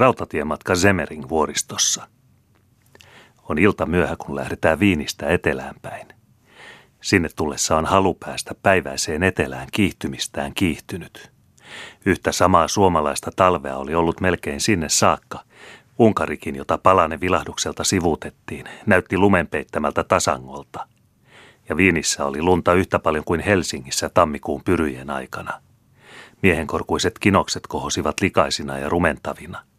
Rautatiematka Zemering vuoristossa. On ilta myöhä, kun lähdetään Viinistä etelään päin. Sinne tullessa on halu päästä päiväiseen etelään kiihtymistään kiihtynyt. Yhtä samaa suomalaista talvea oli ollut melkein sinne saakka. Unkarikin, jota palane vilahdukselta sivuutettiin, näytti lumenpeittämältä tasangolta. Ja Viinissä oli lunta yhtä paljon kuin Helsingissä tammikuun pyryjen aikana. Miehenkorkuiset kinokset kohosivat likaisina ja rumentavina.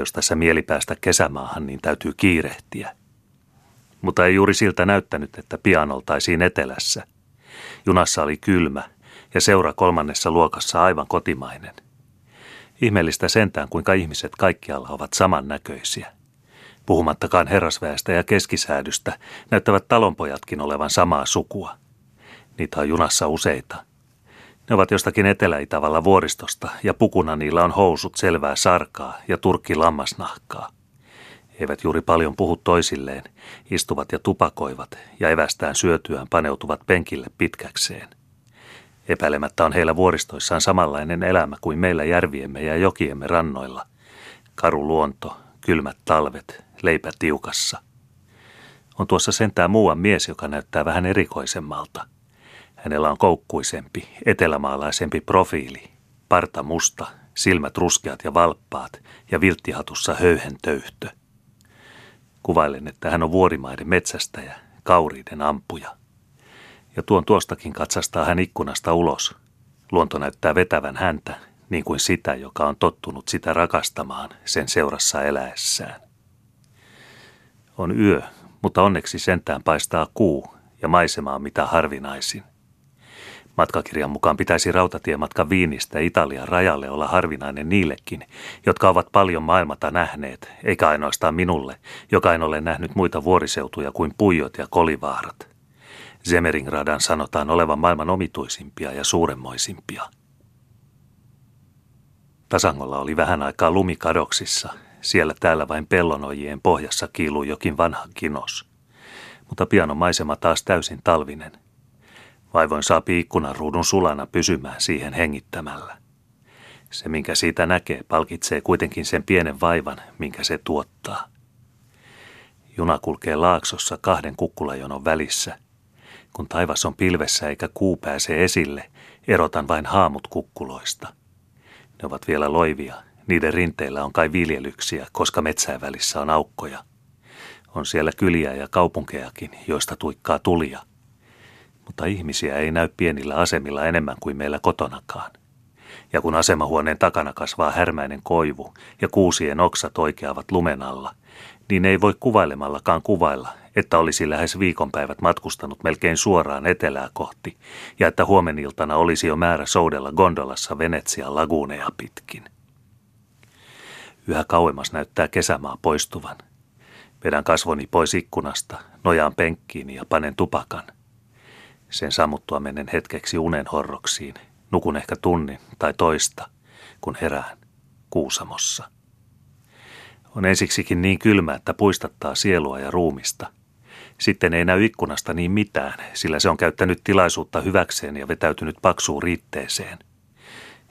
Jos tässä mieli päästä kesämaahan, niin täytyy kiirehtiä. Mutta ei juuri siltä näyttänyt, että pian oltaisiin etelässä. Junassa oli kylmä ja seura kolmannessa luokassa aivan kotimainen. Ihmeellistä sentään, kuinka ihmiset kaikkialla ovat samannäköisiä. Puhumattakaan herrasväestä ja keskisäädystä näyttävät talonpojatkin olevan samaa sukua. Niitä on junassa useita – ne ovat jostakin etelä-itävalla vuoristosta ja pukuna niillä on housut selvää sarkaa ja turkki lammasnahkaa. Eivät juuri paljon puhu toisilleen, istuvat ja tupakoivat ja evästään syötyään paneutuvat penkille pitkäkseen. Epäilemättä on heillä vuoristoissaan samanlainen elämä kuin meillä järviemme ja jokiemme rannoilla. Karu luonto, kylmät talvet, leipä tiukassa. On tuossa sentään muuan mies, joka näyttää vähän erikoisemmalta – Hänellä on koukkuisempi, etelämaalaisempi profiili, parta musta, silmät ruskeat ja valppaat ja vilttihatussa höyhen töyhtö. Kuvailen, että hän on vuorimaiden metsästäjä, kauriiden ampuja. Ja tuon tuostakin katsastaa hän ikkunasta ulos. Luonto näyttää vetävän häntä, niin kuin sitä, joka on tottunut sitä rakastamaan sen seurassa eläessään. On yö, mutta onneksi sentään paistaa kuu ja maisema on mitä harvinaisin. Matkakirjan mukaan pitäisi rautatiematka Viinistä Italian rajalle olla harvinainen niillekin, jotka ovat paljon maailmata nähneet, eikä ainoastaan minulle, joka en ole nähnyt muita vuoriseutuja kuin Puijot ja Kolivaarat. Zemeringradan sanotaan olevan maailman omituisimpia ja suuremmoisimpia. Tasangolla oli vähän aikaa lumikadoksissa. Siellä täällä vain pellonojien pohjassa kiilui jokin vanha kinos. Mutta pian on maisema taas täysin talvinen – Vaivoin saapi ikkunan ruudun sulana pysymään siihen hengittämällä. Se, minkä siitä näkee, palkitsee kuitenkin sen pienen vaivan, minkä se tuottaa. Juna kulkee laaksossa kahden kukkulajonon välissä. Kun taivas on pilvessä eikä kuu pääse esille, erotan vain haamut kukkuloista. Ne ovat vielä loivia. Niiden rinteillä on kai viljelyksiä, koska metsään välissä on aukkoja. On siellä kyliä ja kaupunkejakin, joista tuikkaa tulia mutta ihmisiä ei näy pienillä asemilla enemmän kuin meillä kotonakaan. Ja kun asemahuoneen takana kasvaa härmäinen koivu ja kuusien oksat oikeavat lumen alla, niin ei voi kuvailemallakaan kuvailla, että olisi lähes viikonpäivät matkustanut melkein suoraan etelää kohti ja että huomeniltana olisi jo määrä soudella gondolassa Venetsian laguuneja pitkin. Yhä kauemmas näyttää kesämaa poistuvan. Vedän kasvoni pois ikkunasta, nojaan penkkiin ja panen tupakan – sen sammuttua menen hetkeksi unen horroksiin, nukun ehkä tunnin tai toista, kun herään Kuusamossa. On ensiksikin niin kylmä, että puistattaa sielua ja ruumista. Sitten ei näy ikkunasta niin mitään, sillä se on käyttänyt tilaisuutta hyväkseen ja vetäytynyt paksuun riitteeseen.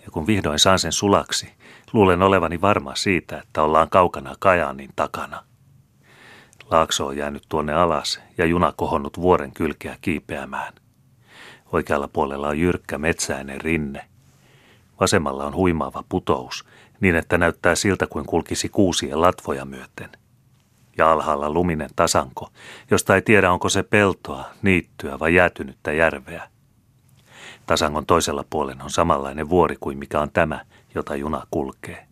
Ja kun vihdoin saan sen sulaksi, luulen olevani varma siitä, että ollaan kaukana Kajaanin takana. Laakso on jäänyt tuonne alas ja juna kohonnut vuoren kylkeä kiipeämään – Oikealla puolella on jyrkkä metsäinen rinne. Vasemmalla on huimaava putous, niin että näyttää siltä kuin kulkisi kuusien latvoja myöten. Ja alhaalla luminen tasanko, josta ei tiedä onko se peltoa, niittyä vai jäätynyttä järveä. Tasangon toisella puolen on samanlainen vuori kuin mikä on tämä, jota juna kulkee.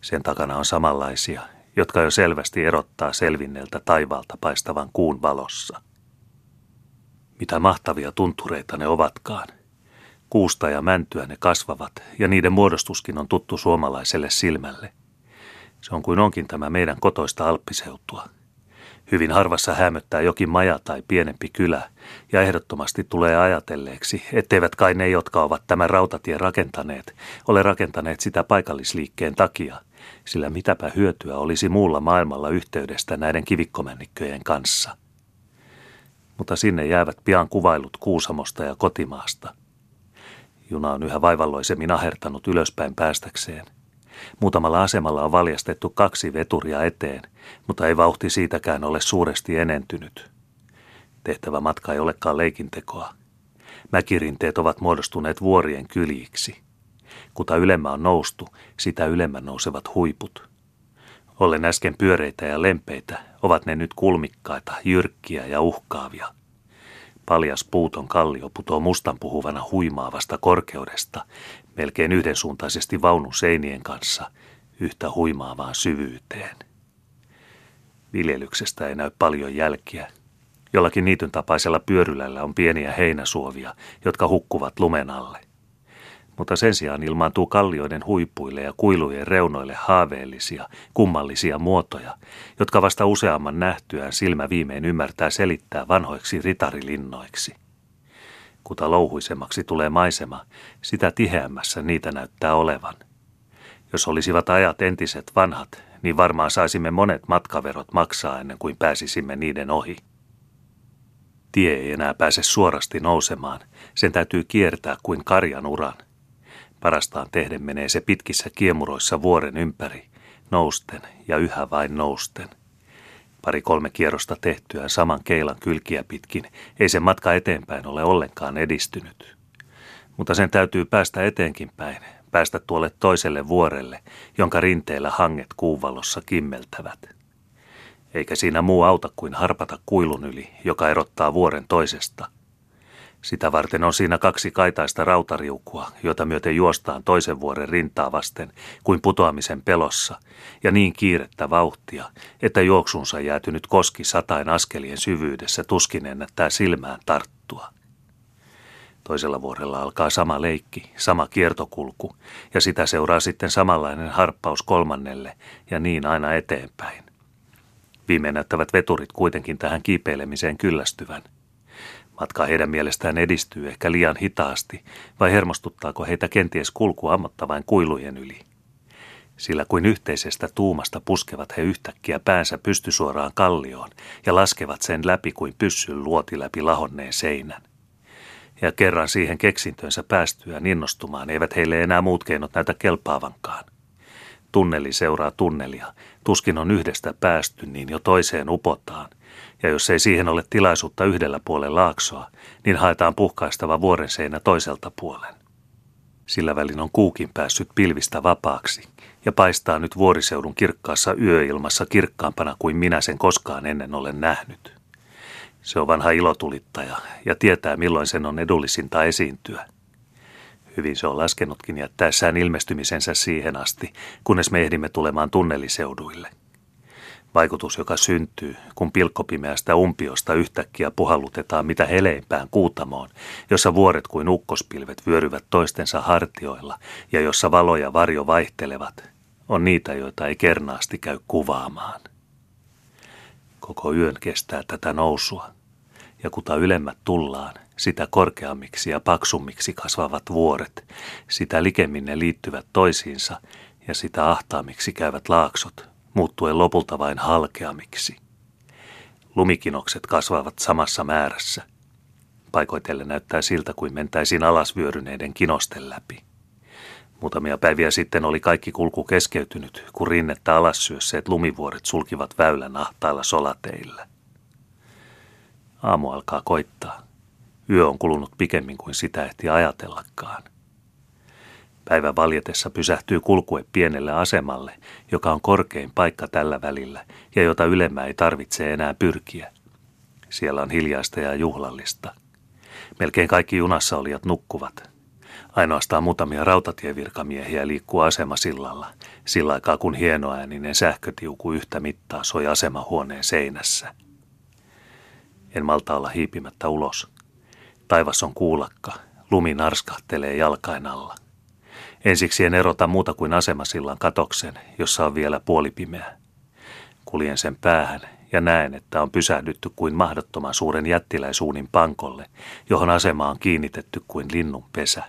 Sen takana on samanlaisia, jotka jo selvästi erottaa selvinneltä taivaalta paistavan kuun valossa – mitä mahtavia tuntureita ne ovatkaan. Kuusta ja mäntyä ne kasvavat, ja niiden muodostuskin on tuttu suomalaiselle silmälle. Se on kuin onkin tämä meidän kotoista alppiseutua. Hyvin harvassa hämöttää jokin maja tai pienempi kylä, ja ehdottomasti tulee ajatelleeksi, etteivät kai ne, jotka ovat tämän rautatien rakentaneet, ole rakentaneet sitä paikallisliikkeen takia, sillä mitäpä hyötyä olisi muulla maailmalla yhteydestä näiden kivikkomännikköjen kanssa – mutta sinne jäävät pian kuvailut Kuusamosta ja kotimaasta. Juna on yhä vaivalloisemmin ahertanut ylöspäin päästäkseen. Muutamalla asemalla on valjastettu kaksi veturia eteen, mutta ei vauhti siitäkään ole suuresti enentynyt. Tehtävä matka ei olekaan leikintekoa. Mäkirinteet ovat muodostuneet vuorien kyljiksi. Kuta ylemmä on noustu, sitä ylemmän nousevat huiput. Ollen äsken pyöreitä ja lempeitä, ovat ne nyt kulmikkaita, jyrkkiä ja uhkaavia – Paljas puuton kallio putoo mustan puhuvana huimaavasta korkeudesta, melkein yhdensuuntaisesti vaunun seinien kanssa, yhtä huimaavaan syvyyteen. Viljelyksestä ei näy paljon jälkiä. Jollakin niityn tapaisella pyörylällä on pieniä heinäsuovia, jotka hukkuvat lumen alle – mutta sen sijaan ilmaantuu kallioiden huipuille ja kuilujen reunoille haaveellisia, kummallisia muotoja, jotka vasta useamman nähtyään silmä viimein ymmärtää selittää vanhoiksi ritarilinnoiksi. Kuta louhuisemmaksi tulee maisema, sitä tiheämmässä niitä näyttää olevan. Jos olisivat ajat entiset vanhat, niin varmaan saisimme monet matkaverot maksaa ennen kuin pääsisimme niiden ohi. Tie ei enää pääse suorasti nousemaan, sen täytyy kiertää kuin karjan uran – Parastaan tehden menee se pitkissä kiemuroissa vuoren ympäri, nousten ja yhä vain nousten. Pari kolme kierrosta tehtyään saman keilan kylkiä pitkin ei se matka eteenpäin ole ollenkaan edistynyt. Mutta sen täytyy päästä eteenkin päin, päästä tuolle toiselle vuorelle, jonka rinteellä hanget kuuvalossa kimmeltävät. Eikä siinä muu auta kuin harpata kuilun yli, joka erottaa vuoren toisesta – sitä varten on siinä kaksi kaitaista rautariukua, jota myöten juostaan toisen vuoden rintaa vasten kuin putoamisen pelossa, ja niin kiirettä vauhtia, että juoksunsa jäätynyt koski satain askelien syvyydessä tuskin ennättää silmään tarttua. Toisella vuorella alkaa sama leikki, sama kiertokulku, ja sitä seuraa sitten samanlainen harppaus kolmannelle, ja niin aina eteenpäin. Viimein näyttävät veturit kuitenkin tähän kiipeilemiseen kyllästyvän – Matka heidän mielestään edistyy ehkä liian hitaasti, vai hermostuttaako heitä kenties kulku ammottavain kuilujen yli? Sillä kuin yhteisestä tuumasta puskevat he yhtäkkiä päänsä pystysuoraan kallioon ja laskevat sen läpi kuin pyssyn luoti läpi lahonneen seinän. Ja kerran siihen keksintönsä päästyään innostumaan eivät heille enää muut keinot näytä kelpaavankaan. Tunneli seuraa tunnelia, tuskin on yhdestä päästy, niin jo toiseen upotaan – ja jos ei siihen ole tilaisuutta yhdellä puolella laaksoa, niin haetaan puhkaistava vuoren seinä toiselta puolen. Sillä välin on kuukin päässyt pilvistä vapaaksi ja paistaa nyt vuoriseudun kirkkaassa yöilmassa kirkkaampana kuin minä sen koskaan ennen olen nähnyt. Se on vanha ilotulittaja ja tietää milloin sen on edullisinta esiintyä. Hyvin se on laskenutkin jättäessään ilmestymisensä siihen asti, kunnes me ehdimme tulemaan tunneliseuduille – Vaikutus, joka syntyy, kun pilkkopimeästä umpiosta yhtäkkiä puhallutetaan mitä heleimpään kuutamoon, jossa vuoret kuin ukkospilvet vyöryvät toistensa hartioilla ja jossa valo ja varjo vaihtelevat, on niitä, joita ei kernaasti käy kuvaamaan. Koko yön kestää tätä nousua, ja kuta ylemmät tullaan, sitä korkeammiksi ja paksummiksi kasvavat vuoret, sitä likemmin ne liittyvät toisiinsa ja sitä ahtaamiksi käyvät laaksot, muuttuen lopulta vain halkeamiksi. Lumikinokset kasvavat samassa määrässä. Paikoitelle näyttää siltä kuin mentäisiin alasvyöryneiden kinosten läpi. Muutamia päiviä sitten oli kaikki kulku keskeytynyt, kun rinnettä alas syösseet lumivuoret sulkivat väylän ahtailla solateilla. Aamu alkaa koittaa. Yö on kulunut pikemmin kuin sitä ehti ajatellakaan. Päivän valjetessa pysähtyy kulkue pienelle asemalle, joka on korkein paikka tällä välillä ja jota ylemmä ei tarvitse enää pyrkiä. Siellä on hiljaista ja juhlallista. Melkein kaikki junassa olijat nukkuvat. Ainoastaan muutamia rautatievirkamiehiä liikkuu asemasillalla, sillä aikaa kun hienoääninen sähkötiuku yhtä mittaa soi asemahuoneen seinässä. En malta olla hiipimättä ulos. Taivas on kuulakka, lumi narskahtelee jalkain alla. Ensiksi en erota muuta kuin asemasillan katoksen, jossa on vielä puolipimeä. Kuljen sen päähän ja näen, että on pysähdytty kuin mahdottoman suuren jättiläisuunin pankolle, johon asema on kiinnitetty kuin linnun pesä.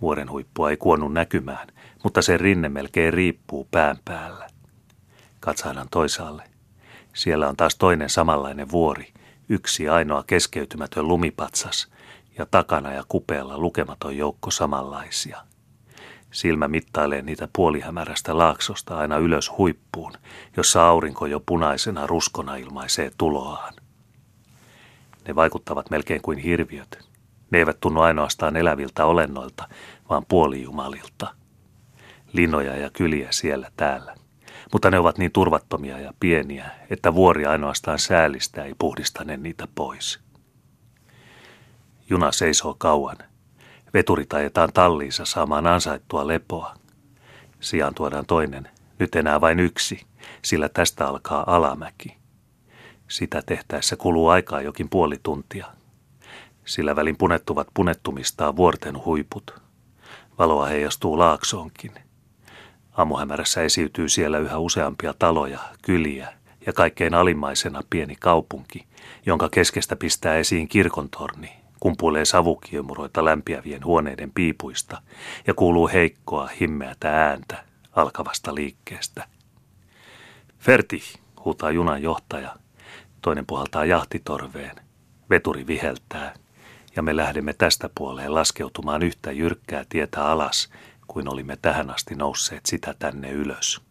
Vuoren huippua ei kuonnu näkymään, mutta sen rinne melkein riippuu pään päällä. Katsahdan toisaalle. Siellä on taas toinen samanlainen vuori, yksi ainoa keskeytymätön lumipatsas, ja takana ja kupeella lukematon joukko samanlaisia – Silmä mittailee niitä puolihämärästä laaksosta aina ylös huippuun, jossa aurinko jo punaisena ruskona ilmaisee tuloaan. Ne vaikuttavat melkein kuin hirviöt. Ne eivät tunnu ainoastaan eläviltä olennoilta, vaan puolijumalilta. Linoja ja kyliä siellä täällä. Mutta ne ovat niin turvattomia ja pieniä, että vuori ainoastaan säälistä ei puhdistane niitä pois. Juna seisoo kauan. Veturit ajetaan talliinsa saamaan ansaittua lepoa. Sijaan tuodaan toinen, nyt enää vain yksi, sillä tästä alkaa alamäki. Sitä tehtäessä kuluu aikaa jokin puoli tuntia. Sillä välin punettuvat punettumistaa vuorten huiput. Valoa heijastuu laaksoonkin. Aamuhämärässä esiytyy siellä yhä useampia taloja, kyliä ja kaikkein alimmaisena pieni kaupunki, jonka keskestä pistää esiin kirkontorni, kumpuilee savukiemuroita lämpiävien huoneiden piipuista ja kuuluu heikkoa, himmeätä ääntä alkavasta liikkeestä. Ferti, huutaa junan johtaja. Toinen puhaltaa jahtitorveen. Veturi viheltää ja me lähdemme tästä puoleen laskeutumaan yhtä jyrkkää tietä alas kuin olimme tähän asti nousseet sitä tänne ylös.